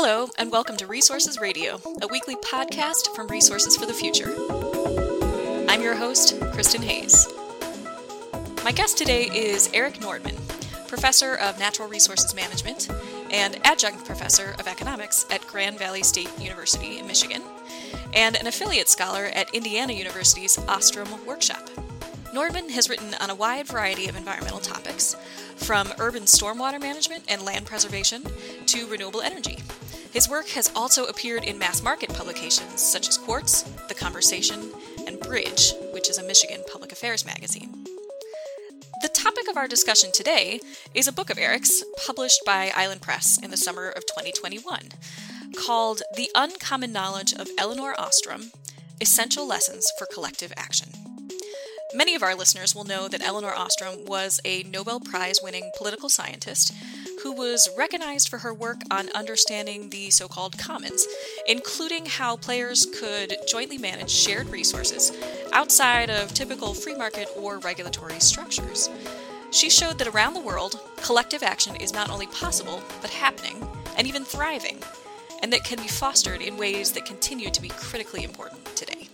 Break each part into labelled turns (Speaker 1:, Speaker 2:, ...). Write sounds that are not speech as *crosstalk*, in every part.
Speaker 1: Hello, and welcome to Resources Radio, a weekly podcast from Resources for the Future. I'm your host, Kristin Hayes. My guest today is Erik Nordman, professor of natural resources management and adjunct professor of economics at Grand Valley State University in Michigan, and an affiliate scholar at Indiana University's Ostrom Workshop. Nordman has written on a wide variety of environmental topics, from urban stormwater management and land preservation to renewable energy. His work has also appeared in mass market publications such as Quartz, The Conversation, and Bridge, which is a Michigan public affairs magazine. The topic of our discussion today is a book of Erik's published by Island Press in the summer of 2021 called The Uncommon Knowledge of Elinor Ostrom Essential Lessons for Collective Action. Many of our listeners will know that Elinor Ostrom was a Nobel Prize winning political scientist who was recognized for her work on understanding the so called commons, including how players could jointly manage shared resources outside of typical free market or regulatory structures. She showed that around the world, collective action is not only possible, but happening, and even thriving, and that can be fostered in ways that continue to be critically important today.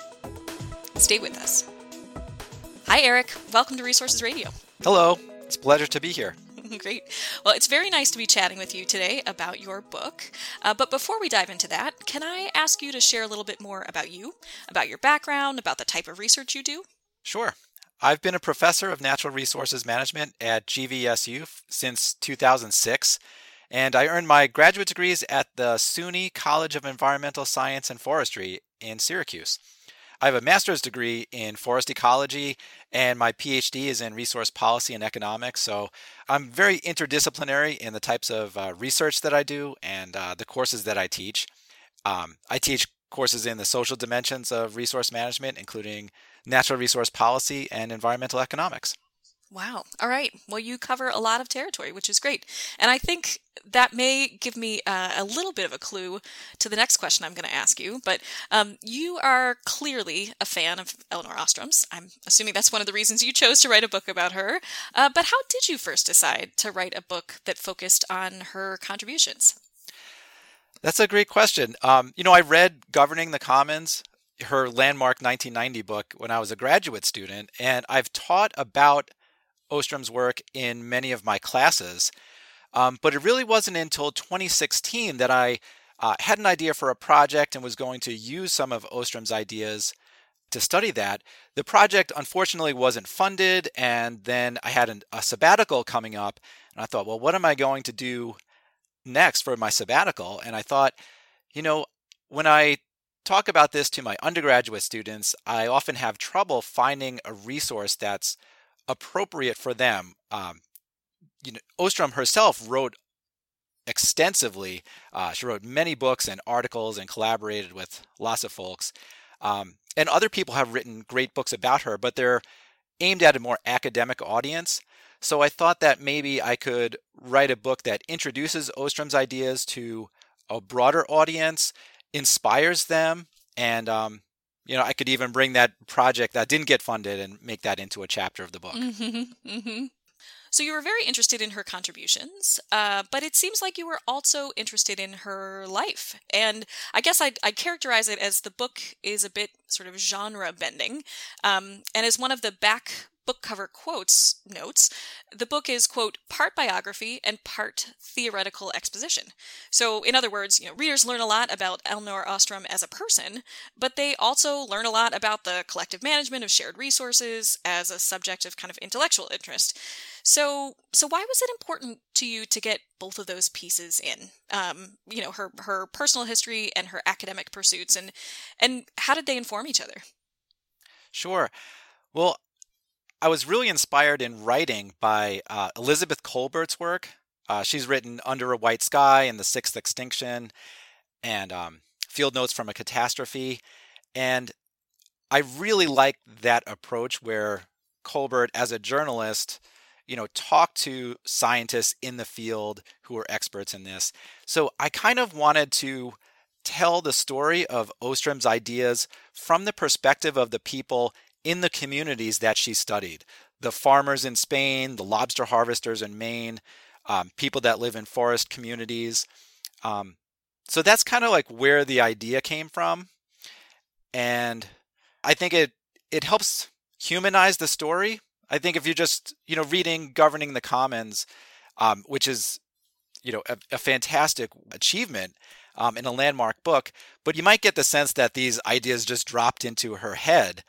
Speaker 1: Stay with us. Hi, Erik. Welcome to Resources Radio.
Speaker 2: Hello. It's a pleasure to be here. *laughs*
Speaker 1: Great. Well, it's very nice to be chatting with you today about your book. Uh, but before we dive into that, can I ask you to share a little bit more about you, about your background, about the type of research you do?
Speaker 2: Sure. I've been a professor of natural resources management at GVSU since 2006, and I earned my graduate degrees at the SUNY College of Environmental Science and Forestry in Syracuse. I have a master's degree in forest ecology, and my PhD is in resource policy and economics. So I'm very interdisciplinary in the types of uh, research that I do and uh, the courses that I teach. Um, I teach courses in the social dimensions of resource management, including natural resource policy and environmental economics.
Speaker 1: Wow. All right. Well, you cover a lot of territory, which is great. And I think that may give me uh, a little bit of a clue to the next question I'm going to ask you. But um, you are clearly a fan of Elinor Ostrom's. I'm assuming that's one of the reasons you chose to write a book about her. Uh, but how did you first decide to write a book that focused on her contributions?
Speaker 2: That's a great question. Um, you know, I read Governing the Commons, her landmark 1990 book, when I was a graduate student, and I've taught about Ostrom's work in many of my classes. Um, but it really wasn't until 2016 that I uh, had an idea for a project and was going to use some of Ostrom's ideas to study that. The project unfortunately wasn't funded, and then I had an, a sabbatical coming up, and I thought, well, what am I going to do next for my sabbatical? And I thought, you know, when I talk about this to my undergraduate students, I often have trouble finding a resource that's appropriate for them. Um, you know, Ostrom herself wrote extensively. Uh, she wrote many books and articles and collaborated with lots of folks. Um, and other people have written great books about her, but they're aimed at a more academic audience. So I thought that maybe I could write a book that introduces Ostrom's ideas to a broader audience, inspires them, and um, you know, I could even bring that project that didn't get funded and make that into a chapter of the book.
Speaker 1: Mm-hmm, mm-hmm. So you were very interested in her contributions, uh, but it seems like you were also interested in her life. And I guess I'd, I'd characterize it as the book is a bit sort of genre bending, um, and as one of the back book cover quotes notes, the book is, quote, part biography and part theoretical exposition. So, in other words, you know, readers learn a lot about Elinor Ostrom as a person, but they also learn a lot about the collective management of shared resources as a subject of kind of intellectual interest. So, so why was it important to you to get both of those pieces in? Um, you know, her her personal history and her academic pursuits, and and how did they inform each other?
Speaker 2: Sure. Well, I was really inspired in writing by uh, Elizabeth Kolbert's work. Uh, she's written Under a White Sky and The Sixth Extinction and um, Field Notes from a Catastrophe. And I really like that approach where Kolbert, as a journalist, you know, talked to scientists in the field who are experts in this. So I kind of wanted to tell the story of Ostrom's ideas from the perspective of the people in the communities that she studied the farmers in Spain, the lobster harvesters in Maine, um, people that live in forest communities. Um, So that's kind of like where the idea came from. And I think it it helps humanize the story. I think if you're just, you know, reading Governing the Commons, um, which is, you know, a, a fantastic achievement um, in a landmark book, but you might get the sense that these ideas just dropped into her head.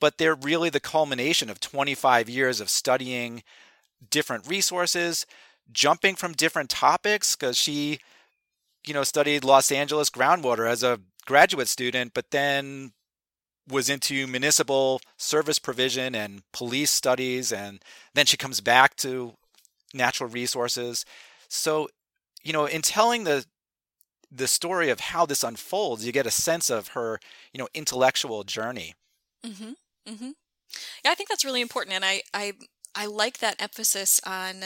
Speaker 2: But they're really the culmination of 25 years of studying different resources, jumping from different topics, because she, you know, studied Los Angeles groundwater as a graduate student, but then was into municipal service provision and police studies and then she comes back to natural resources so you know in telling the the story of how this unfolds you get a sense of her you know intellectual journey
Speaker 1: mm-hmm. Mm-hmm. yeah i think that's really important and i i i like that emphasis on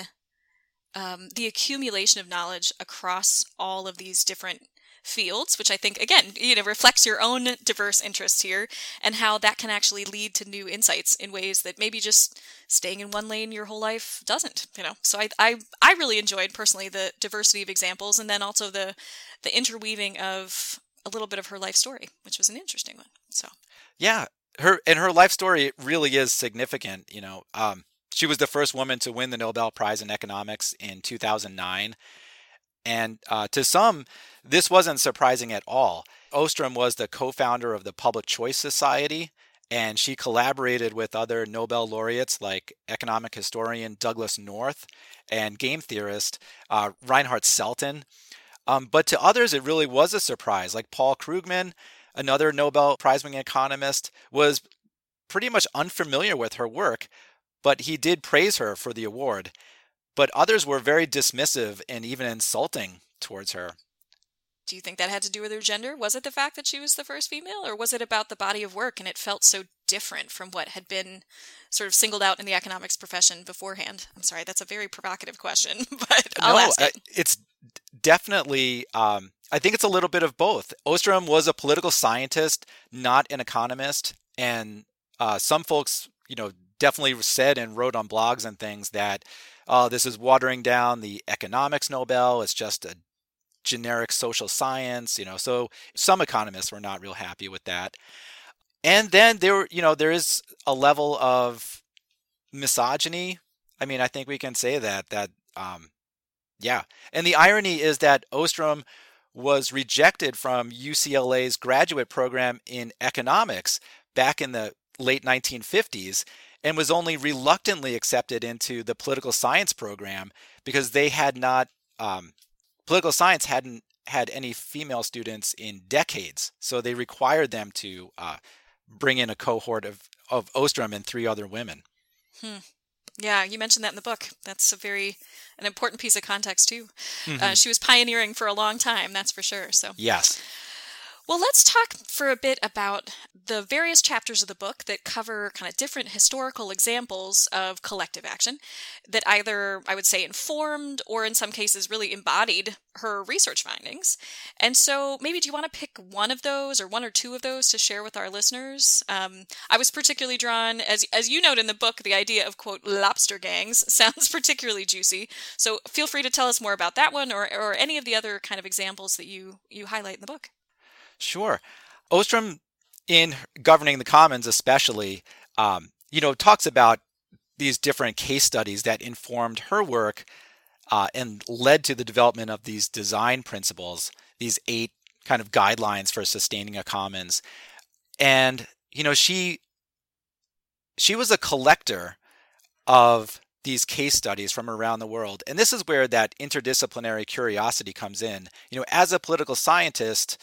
Speaker 1: um, the accumulation of knowledge across all of these different fields, which I think again, you know, reflects your own diverse interests here and how that can actually lead to new insights in ways that maybe just staying in one lane your whole life doesn't, you know. So I I I really enjoyed personally the diversity of examples and then also the the interweaving of a little bit of her life story, which was an interesting one. So
Speaker 2: Yeah, her and her life story really is significant, you know. Um she was the first woman to win the Nobel Prize in Economics in 2009. And uh, to some, this wasn't surprising at all. Ostrom was the co founder of the Public Choice Society, and she collaborated with other Nobel laureates like economic historian Douglass North and game theorist uh, Reinhard Selten. Um, but to others, it really was a surprise. Like Paul Krugman, another Nobel Prize winning economist, was pretty much unfamiliar with her work, but he did praise her for the award. But others were very dismissive and even insulting towards her.
Speaker 1: Do you think that had to do with her gender? Was it the fact that she was the first female, or was it about the body of work and it felt so different from what had been sort of singled out in the economics profession beforehand? I'm sorry, that's a very provocative question, *laughs* but I'll
Speaker 2: no,
Speaker 1: ask it.
Speaker 2: It's definitely, um, I think it's a little bit of both. Ostrom was a political scientist, not an economist. And uh, some folks, you know, definitely said and wrote on blogs and things that oh, this is watering down the economics Nobel. It's just a generic social science, you know. So some economists were not real happy with that. And then there, you know, there is a level of misogyny. I mean, I think we can say that that um, yeah. And the irony is that Ostrom was rejected from UCLA's graduate program in economics back in the late 1950s and was only reluctantly accepted into the political science program because they had not um, political science hadn't had any female students in decades, so they required them to uh, bring in a cohort of of Ostrom and three other women.
Speaker 1: Hmm. Yeah, you mentioned that in the book. That's a very an important piece of context too. Uh, mm-hmm. Uh, she was pioneering for a long time, that's for sure. So
Speaker 2: yes.
Speaker 1: Well, let's talk for a bit about the various chapters of the book that cover kind of different historical examples of collective action that either, I would say, informed or in some cases really embodied her research findings. And so, maybe do you want to pick one of those or one or two of those to share with our listeners? Um, I was particularly drawn, as, as you note in the book, the idea of, quote, lobster gangs *laughs* sounds particularly juicy. So, feel free to tell us more about that one or, or any of the other kind of examples that you, you highlight in the book.
Speaker 2: Sure. Ostrom, in governing the commons, especially, um, you know, talks about these different case studies that informed her work uh, and led to the development of these design principles, these eight kind of guidelines for sustaining a commons. And you know, she she was a collector of these case studies from around the world. And this is where that interdisciplinary curiosity comes in. You know, as a political scientist,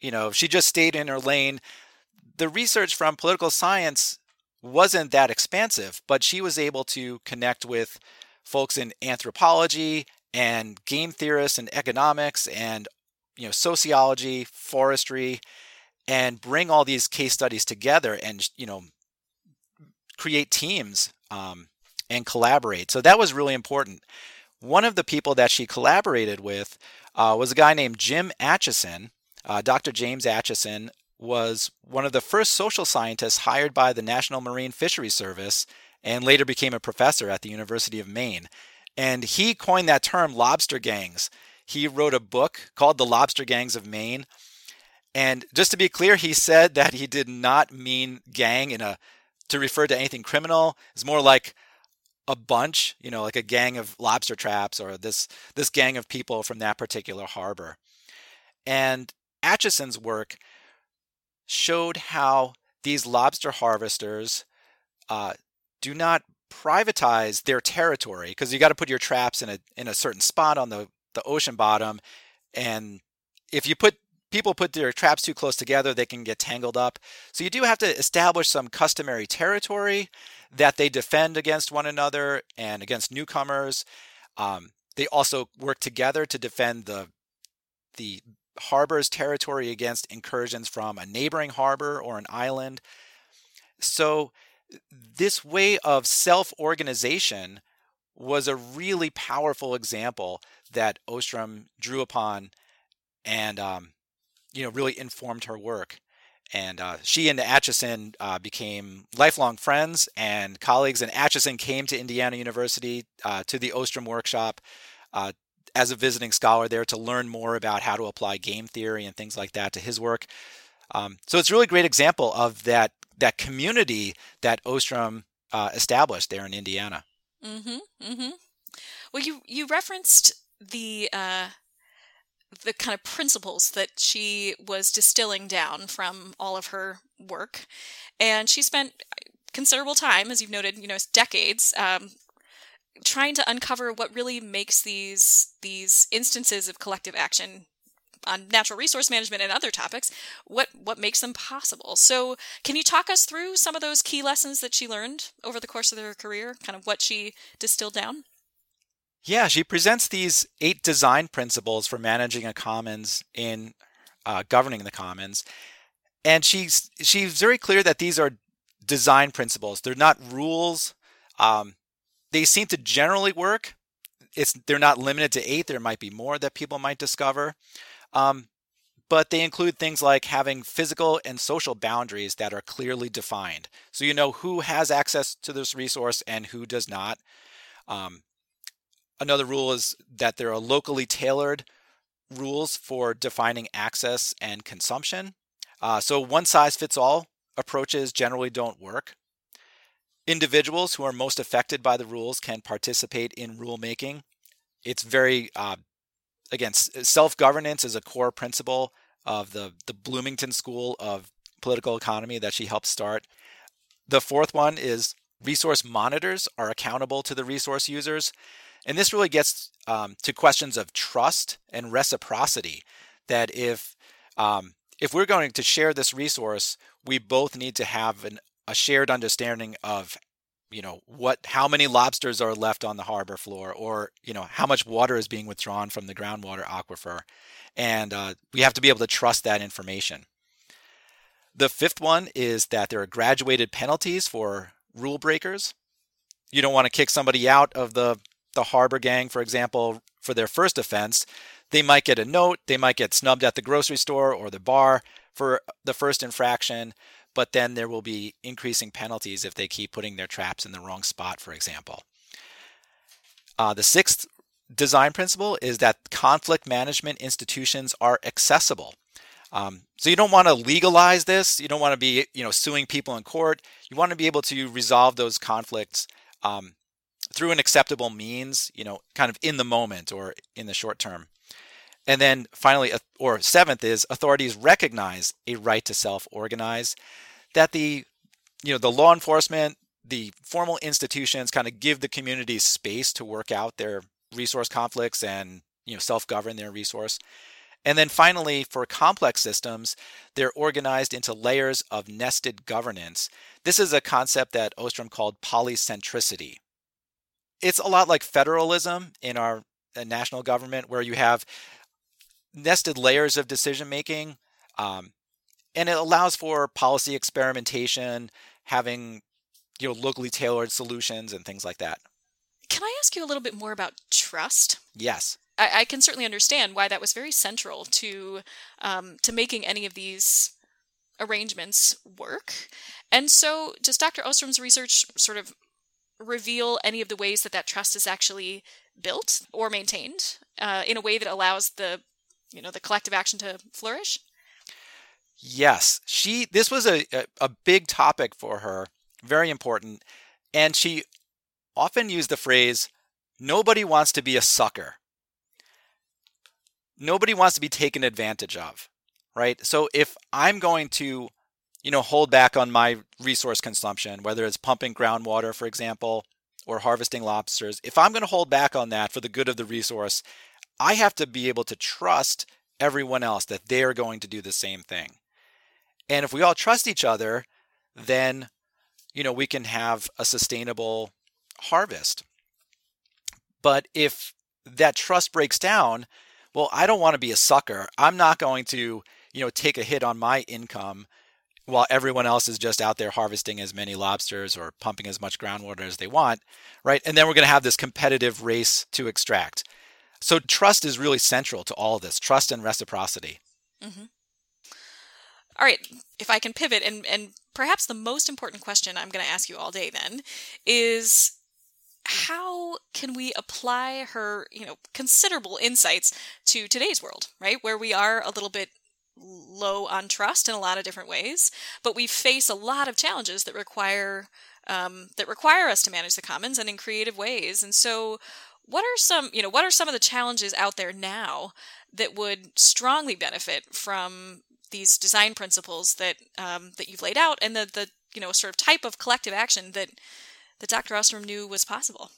Speaker 2: you know, she just stayed in her lane, the research from political science wasn't that expansive, but she was able to connect with folks in anthropology and game theorists and economics and you know sociology, forestry, and bring all these case studies together and you know create teams um, and collaborate. So that was really important. One of the people that she collaborated with uh, was a guy named Jim Acheson, uh, Dr. James Acheson was one of the first social scientists hired by the National Marine Fisheries Service and later became a professor at the University of Maine. And he coined that term lobster gangs. he wrote a book called The Lobster Gangs of Maine. And just to be clear, he said *laughs* that he did not mean gang in a to refer to anything criminal. It's more like a bunch, you know, like a gang of lobster traps or this this gang of people from that particular harbor. And Acheson's work showed how these lobster harvesters uh, do not privatize their territory because you got to put your traps in a in a certain spot on the the ocean bottom, and if you put people put their traps too close together, they can get tangled up. So you do have to establish some customary territory that they defend against one another and against newcomers. Um, they also work together to defend the the harbor's territory against incursions from a neighboring harbor or an island. So this way of self-organization was a really powerful example that Ostrom drew upon and um, you know, really informed her work. And uh, she and Acheson uh, became lifelong friends and colleagues. And Acheson came to Indiana University uh, to the Ostrom workshop uh, as a visiting scholar there to learn more about how to apply game theory and things like that to his work. Um, so it's a really great example of that that community that Ostrom uh, established there in Indiana.
Speaker 1: Mm-hmm. Mm-hmm. Well, you you referenced the uh, the kind of principles that she was distilling down from all of her work. And she spent considerable time, as you've noted, you know, decades, um, trying to uncover what really makes these these instances of collective action on natural resource management and other topics what what makes them possible so can you talk us through some of those key lessons that she learned over the course of her career kind of what she distilled down
Speaker 2: yeah, she presents these eight design principles for managing a commons in uh, governing the commons, and she's she's very clear that these are design principles. They're not rules. Um, they seem to generally work. It's they're not limited to eight. There might be more that people might discover, um, but they include things like having physical and social boundaries that are clearly defined, so you know who has access to this resource and who does not. Um, Another rule is that there are locally tailored rules for defining access and consumption. Uh, so one size fits all approaches generally don't work. Individuals who are most affected by the rules can participate in rulemaking. It's very, uh, again, self governance is a core principle of the, the Bloomington School of Political Economy that she helped start. The fourth one is resource monitors are accountable to the resource users. And this really gets um, to questions of trust and reciprocity. That if um, if we're going to share this resource, we both need to have an, a shared understanding of you know what how many lobsters are left on the harbor floor or you know how much water is being withdrawn from the groundwater aquifer. And uh, we have to be able to trust that information. The fifth one is that there are graduated penalties for rule breakers. You don't want to kick somebody out of the the Harbor Gang, for example, for their first offense, they might get a note, they might get snubbed at the grocery store or the bar for the first infraction, but then there will be increasing penalties if they keep putting their traps in the wrong spot, for example. Uh, the sixth design principle is that conflict management institutions are accessible. Um, so you don't want to legalize this. You don't want to be, you know, suing people in court. You want to be able to resolve those conflicts um, through an acceptable means, you know, kind of in the moment or in the short term. And then finally, or seventh is authorities recognize a right to self-organize, that the, you know, the law enforcement, the formal institutions kind of give the community space to work out their resource conflicts and, you know, self-govern their resource. And then finally, for complex systems, they're organized into layers of nested governance. This is a concept that Ostrom called polycentricity, it's a lot like federalism in our uh, national government, where you have nested layers of decision making, um, and it allows for policy experimentation, having you know locally tailored solutions and things like that.
Speaker 1: Can I ask you a little bit more about trust?
Speaker 2: Yes.
Speaker 1: I, I can certainly understand why that was very central to um, to making any of these arrangements work. And so, does Dr. Ostrom's research sort of reveal any of the ways that that trust is actually built or maintained uh, in a way that allows the you know the collective action to flourish?
Speaker 2: Yes, she. This was a, a, a big topic for her, very important, and she often used the phrase, "Nobody wants to be a sucker." Nobody wants to be taken advantage of, right? So if I'm going to, you know, hold back on my resource consumption, whether it's pumping groundwater, for example, or harvesting lobsters, if I'm going to hold back on that for the good of the resource, I have to be able to trust everyone else that they're going to do the same thing. And if we all trust each other, then you know we can have a sustainable harvest. But if that trust breaks down, well, I don't want to be a sucker. I'm not going to, you know, take a hit on my income while everyone else is just out there harvesting as many lobsters or pumping as much groundwater as they want, right? And then we're going to have this competitive race to extract. So trust is really central to all of this trust and reciprocity. Mm-hmm.
Speaker 1: All right, if I can pivot, and, and perhaps the most important question I'm going to ask you all day then is how can we apply her, you know, considerable insights to today's world, right? Where we are a little bit low on trust in a lot of different ways, but we face a lot of challenges that require um, that require us to manage the commons and in creative ways. And so, what are some you know what are some of the challenges out there now that would strongly benefit from these design principles that um, that you've laid out and the the you know sort of type of collective action that that Dr. Ostrom knew was possible.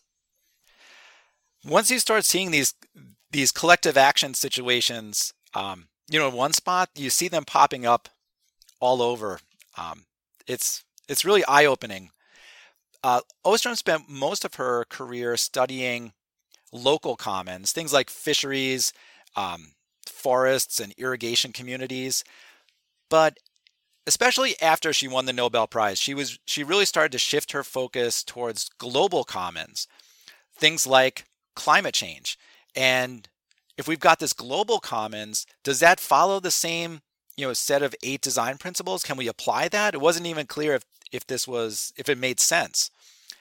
Speaker 2: Once you start seeing these these collective action situations, um, you know, in one spot, you see them popping up all over. Um, it's it's really eye opening. Uh, Ostrom spent most of her career studying local commons, things like fisheries, um, forests, and irrigation communities. But especially after she won the Nobel Prize, she was she really started to shift her focus towards global commons, things like climate change. And if we've got this global commons, does that follow the same you know set of eight design principles? Can we apply that? It wasn't even clear if if this was if it made sense.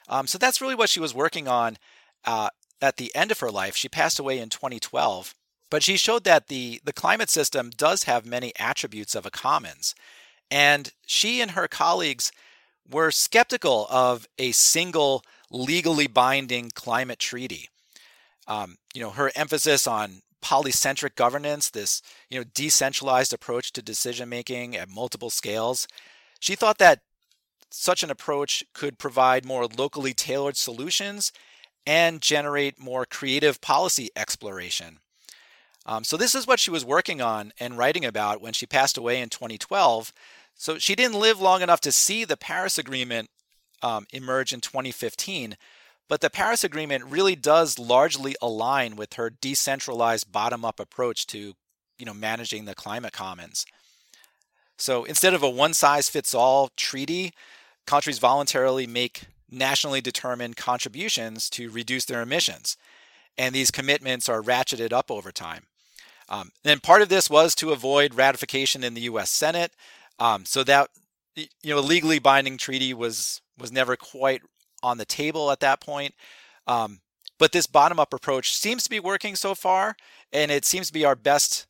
Speaker 2: Um, so that's really what she was working on uh, at the end of her life. She passed away in 2012, but she showed that the the climate system does have many attributes of a commons, and she and her colleagues were skeptical of a single legally binding climate treaty. Um, you know, her emphasis on polycentric governance, this you know decentralized approach to decision making at multiple scales. She thought that such an approach could provide more locally tailored solutions and generate more creative policy exploration. Um, so this is what she was working on and writing about when she passed away in 2012. So she didn't live long enough to see the Paris Agreement um, emerge in 2015, but the Paris Agreement really does largely align with her decentralized bottom-up approach to, you know, managing the climate commons. So instead of a one-size-fits-all treaty, countries voluntarily make nationally determined contributions to reduce their emissions. And these commitments are ratcheted up over time. Um, and part of this was to avoid ratification in the U.S. Senate. Um, so that you know, a legally binding treaty was was never quite on the table at that point. Um, but this bottom up approach seems to be working so far, and it seems to be our best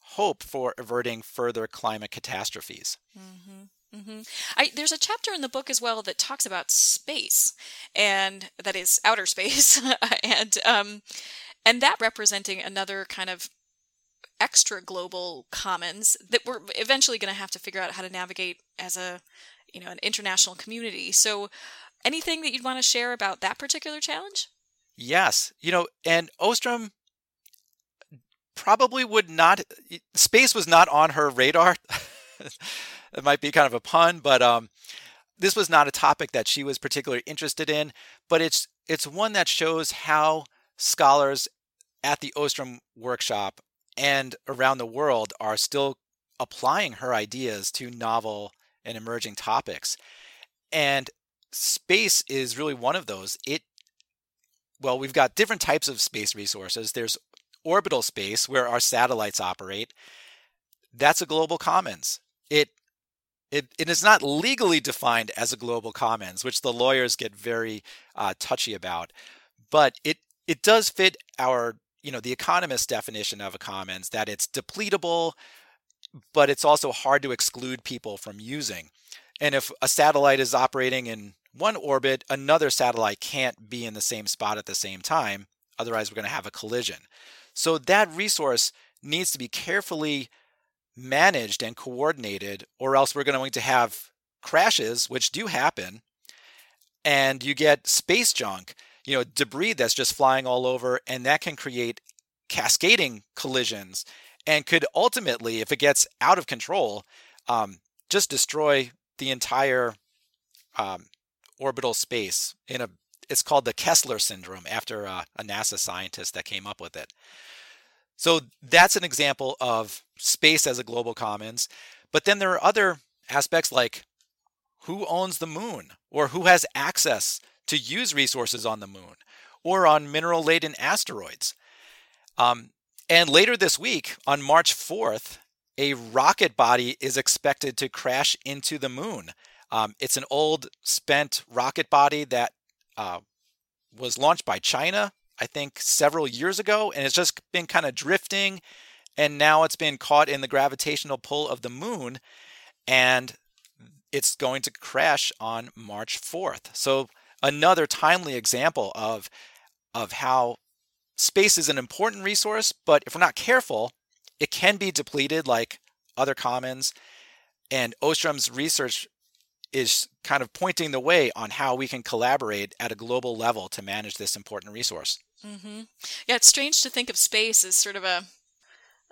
Speaker 2: hope for averting further climate catastrophes.
Speaker 1: Mm-hmm. Mm-hmm. I, there's a chapter in the book as well that talks about space, and that is outer space, *laughs* and um, and that representing another kind of extra global commons that we're eventually going to have to figure out how to navigate as a you know an international community. So Anything that you'd want to share about that particular challenge?
Speaker 2: Yes. You know, and Ostrom probably would not, space was not on her radar. *laughs* it might be kind of a pun, but um, this was not a topic that she was particularly interested in. But it's it's one that shows how scholars at the Ostrom workshop and around the world are still applying her ideas to novel and emerging topics. And space is really one of those. It well, we've got different types of space resources. There's orbital space where our satellites operate. That's a global commons. It it, it is not legally defined as a global commons, which the lawyers get very uh, touchy about, but it it does fit our, you know, the economist definition of a commons that it's depletable, but it's also hard to exclude people from using. And if a satellite is operating in one orbit, another satellite can't be in the same spot at the same time. Otherwise, we're going to have a collision. So that resource needs to be carefully managed and coordinated, or else we're going to have crashes, which do happen, and you get space junk, you know, debris that's just flying all over, and that can create cascading collisions and could ultimately, if it gets out of control, um, just destroy the entire um, orbital space in a it's called the Kessler syndrome after uh, a NASA scientist that came up with it. So that's an example of space as a global commons. But then there are other aspects like who owns the moon or who has access to use resources on the moon or on mineral laden asteroids. Um, and later this week, on March 4th, a rocket body is expected to crash into the moon. Um, it's an old, spent rocket body that uh, was launched by China, I think, several years ago, and it's just been kind of drifting. And now it's been caught in the gravitational pull of the moon, and it's going to crash on March 4th. So, another timely example of, of how space is an important resource, but if we're not careful, it can be depleted like other commons. And Ostrom's research is kind of pointing the way on how we can collaborate at a global level to manage this important resource.
Speaker 1: Mm-hmm. Yeah, it's strange to think of space as sort of a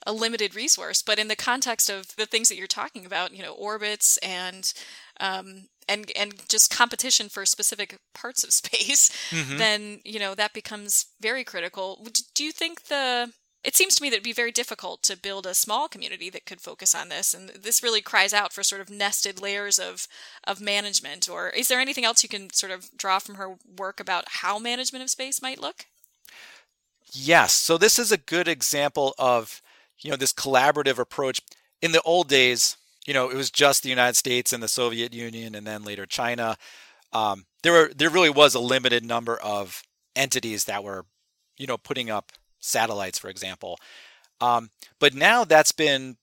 Speaker 1: a limited resource, but in the context of the things that you're talking about, you know, orbits and um, and and just competition for specific parts of *laughs* space, mm-hmm. then you know that becomes very critical. Do you think the it seems to me that it'd be very difficult to build a small community that could focus on this and this really cries out for sort of nested layers of of management or is there anything else you can sort of draw from her work about how management of space might look
Speaker 2: yes so this is a good example of you know this collaborative approach in the old days you know it was just the united states and the soviet union and then later china um, there were there really was a limited number of entities that were you know putting up satellites, for example. Um, but now that's been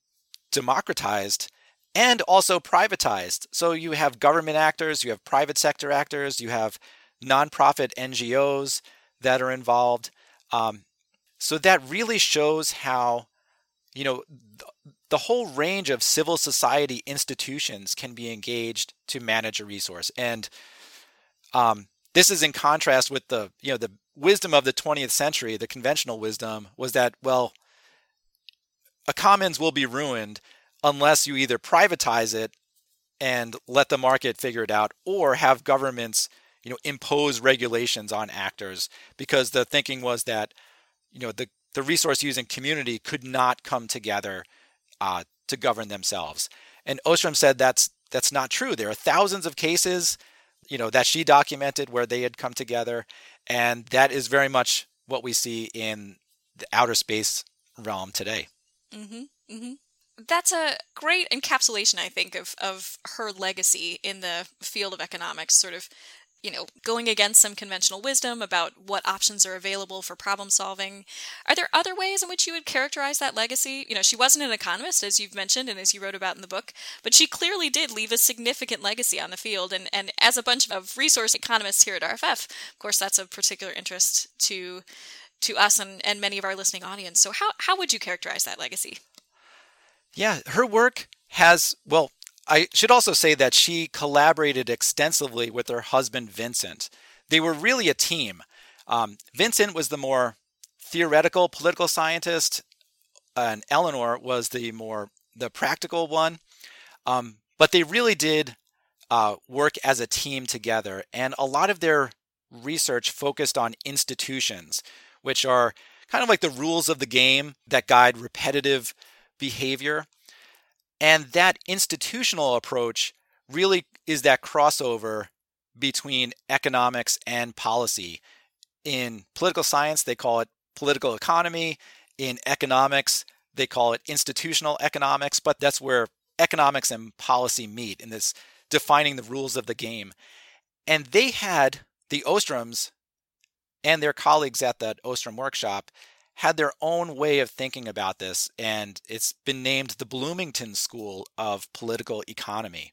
Speaker 2: democratized and also privatized. So you have government actors, you have private sector actors, you have nonprofit NGOs that are involved. Um, so that really shows how, you know, the whole range of civil society institutions can be engaged to manage a resource. And um, this is in contrast with the, you know, the wisdom of the 20th century, the conventional wisdom, was that, well, a commons will be ruined unless you either privatize it and let the market figure it out or have governments you know impose regulations on actors because the thinking was that you know the the resource using community could not come together uh, to govern themselves and ostrom said that's that's not true there are thousands of cases you know that she documented where they had come together and that is very much what we see in the outer space realm today.
Speaker 1: Mm-hmm, mm-hmm. That's a great encapsulation, I think, of, of her legacy in the field of economics, sort of you know, going against some conventional wisdom about what options are available for problem solving. Are there other ways in which you would characterize that legacy? You know, she wasn't an economist, as you've mentioned and as you wrote about in the book, but she clearly did leave a significant legacy on the field. And, and as a bunch of resource economists here at RFF, of course, that's of particular interest to to us and, and many of our listening audience. So how, how would you characterize that legacy?
Speaker 2: Yeah, her work has, well, I should also say that she collaborated extensively with her husband, Vincent. They were really a team. Um, Vincent was the more theoretical political scientist, and Elinor was the more the practical one. Um, but they really did uh, work as a team together, and a lot of their research focused on institutions, which are kind of like the rules of the game that guide repetitive behavior. And that institutional approach really is that crossover between economics and policy. In political science, they call it political economy. In economics, they call it institutional economics, but that's where economics and policy meet in this defining the rules of the game. And they had the Ostroms and their colleagues at that Ostrom workshop had their own way of thinking about this, and it's been named the Bloomington School of Political Economy.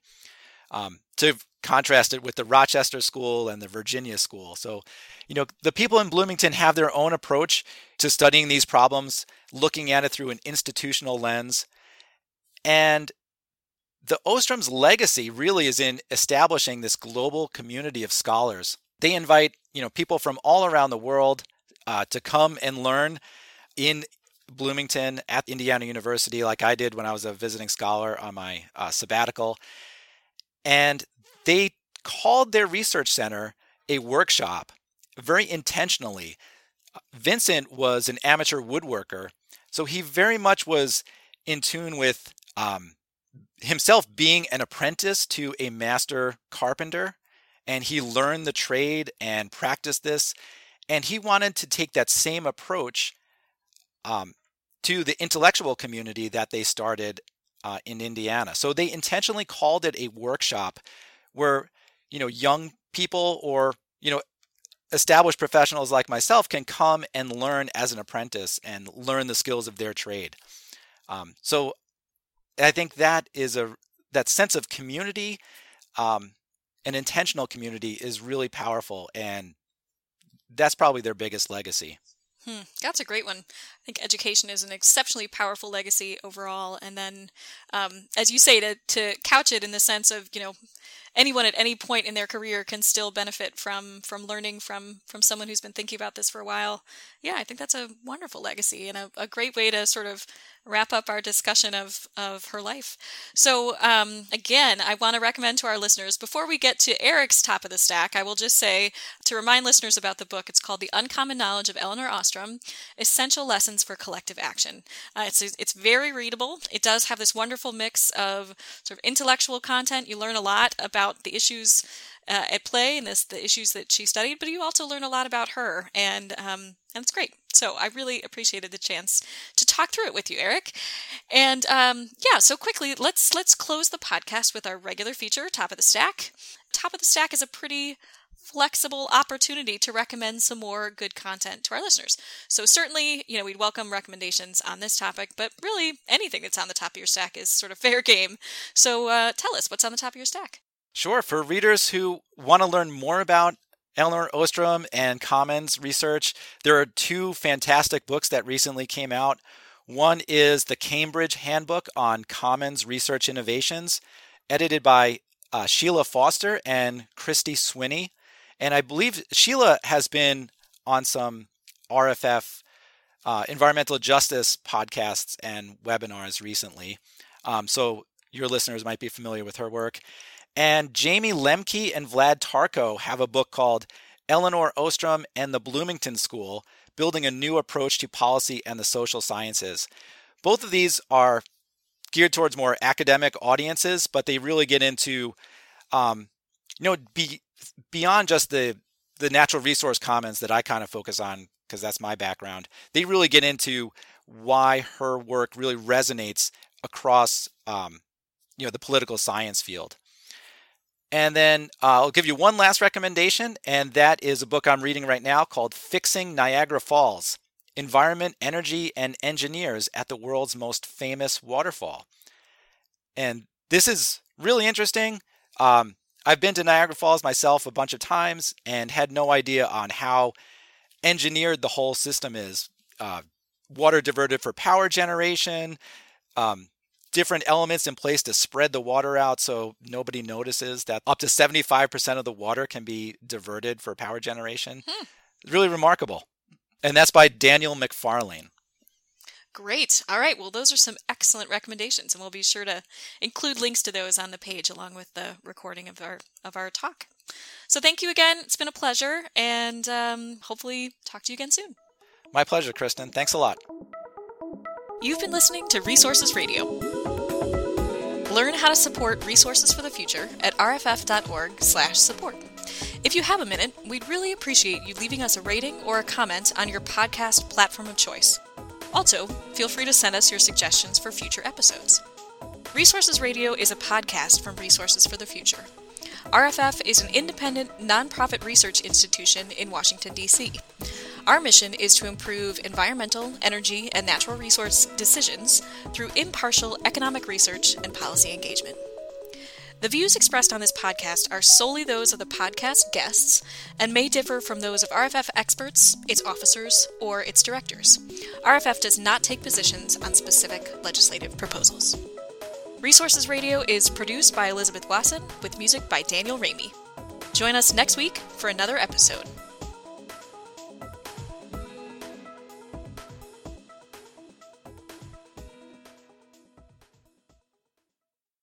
Speaker 2: Um, to contrast it with the Rochester School and the Virginia School. So, you know, the people in Bloomington have their own approach to studying these problems, looking at it through an institutional lens. And the Ostrom's legacy really is in establishing this global community of scholars. They invite, you know, people from all around the world uh, to come and learn in Bloomington at Indiana University, like I did when I was a visiting scholar on my uh, sabbatical. And they called their research center a workshop very intentionally. Vincent was an amateur woodworker, so he very much was in tune with um, himself being an apprentice to a master carpenter. And he learned the trade and practiced this. And he wanted to take that same approach um, to the intellectual community that they started uh, in Indiana. So they intentionally called it a workshop where you know young people or you know established professionals like myself can come and learn as an apprentice and learn the skills of their trade. Um, so I think that is a that sense of community, um, an intentional community, is really powerful, and that's probably their biggest legacy.
Speaker 1: Hmm, that's a great one. I think education is an exceptionally powerful legacy overall. And then, um, as you say, to, to couch it in the sense of, you know, anyone at any point in their career can still benefit from from learning from from someone who's been thinking about this for a while. Yeah, I think that's a wonderful legacy and a, a great way to sort of wrap up our discussion of, of her life. So, um, again, I want to recommend to our listeners, before we get to Erik's top of the stack, I will just say to remind listeners about the book, it's called The Uncommon Knowledge of Elinor Ostrom Essential Lessons for Collective Action. Uh, it's, it's very readable. It does have this wonderful mix of sort of intellectual content. You learn a lot about the issues uh, at play and this the issues that she studied, but you also learn a lot about her, and um, and it's great. So I really appreciated the chance to talk through it with you, Erik. And um, yeah, so quickly let's let's close the podcast with our regular feature, top of the stack. Top of the stack is a pretty flexible opportunity to recommend some more good content to our listeners. So certainly, you know, we'd welcome recommendations on this topic, but really anything that's on the top of your stack is sort of *laughs* fair game. So uh, tell us what's on the top of your stack.
Speaker 2: Sure. For readers who want to learn more about Elinor Ostrom and Commons research, there are two fantastic books that recently came out. One is the Cambridge Handbook on Commons Research Innovations, edited by uh, Sheila Foster and Chrystie Swiney. And I believe Sheila has been on some RFF uh, environmental justice podcasts and webinars recently. Um, so your listeners might be familiar with her work. And Jayme Lemke and Vlad Tarko have a book called Elinor Ostrom and the Bloomington School Building a New Approach to Policy and the Social Sciences. Both of these are geared towards more academic audiences, but they really get into, um, you know, be, beyond just the the natural resource commons that I kind of focus on because that's my background. They really get into why her work really resonates across, um, you know, the political science field. And then uh, I'll give you one last recommendation, and that is a book I'm reading right now called Fixing Niagara Falls Environment, Energy, and Engineers at the World's Most Famous Waterfall. And this is really interesting. Um, I've been to Niagara Falls myself a bunch of times and had no idea on how engineered the whole system is. Uh, water diverted for power generation, um, different elements in place to spread the water out so nobody notices that up to 75% of the water can be diverted for power generation. Hmm. Really remarkable. And that's by Daniel MacFarlane.
Speaker 1: Great. All right. Well, those are some excellent recommendations, and we'll be sure to include links to those on the page along with the recording of our of our talk. So, thank you again. It's been a pleasure, and um, hopefully, talk to you again soon.
Speaker 2: My pleasure, Kristin. Thanks a lot.
Speaker 1: You've been listening to Resources Radio. Learn how to support Resources for the Future at rff.org/support. If you have a minute, we'd really appreciate you leaving us a rating or a comment on your podcast platform of choice. Also, feel free to send us your suggestions for future episodes. Resources Radio is a podcast from Resources for the Future. RFF is an independent, nonprofit research institution in Washington, D.C. Our mission is to improve environmental, energy, and natural resource decisions through impartial economic research and policy engagement. The views expressed on this podcast are solely those of the podcast guests and may differ from those of RFF experts, its officers, or its directors. RFF does not take positions on specific legislative proposals. Resources Radio is produced by Elizabeth Wasson with music by Daniel Ramey. Join us next week for another episode.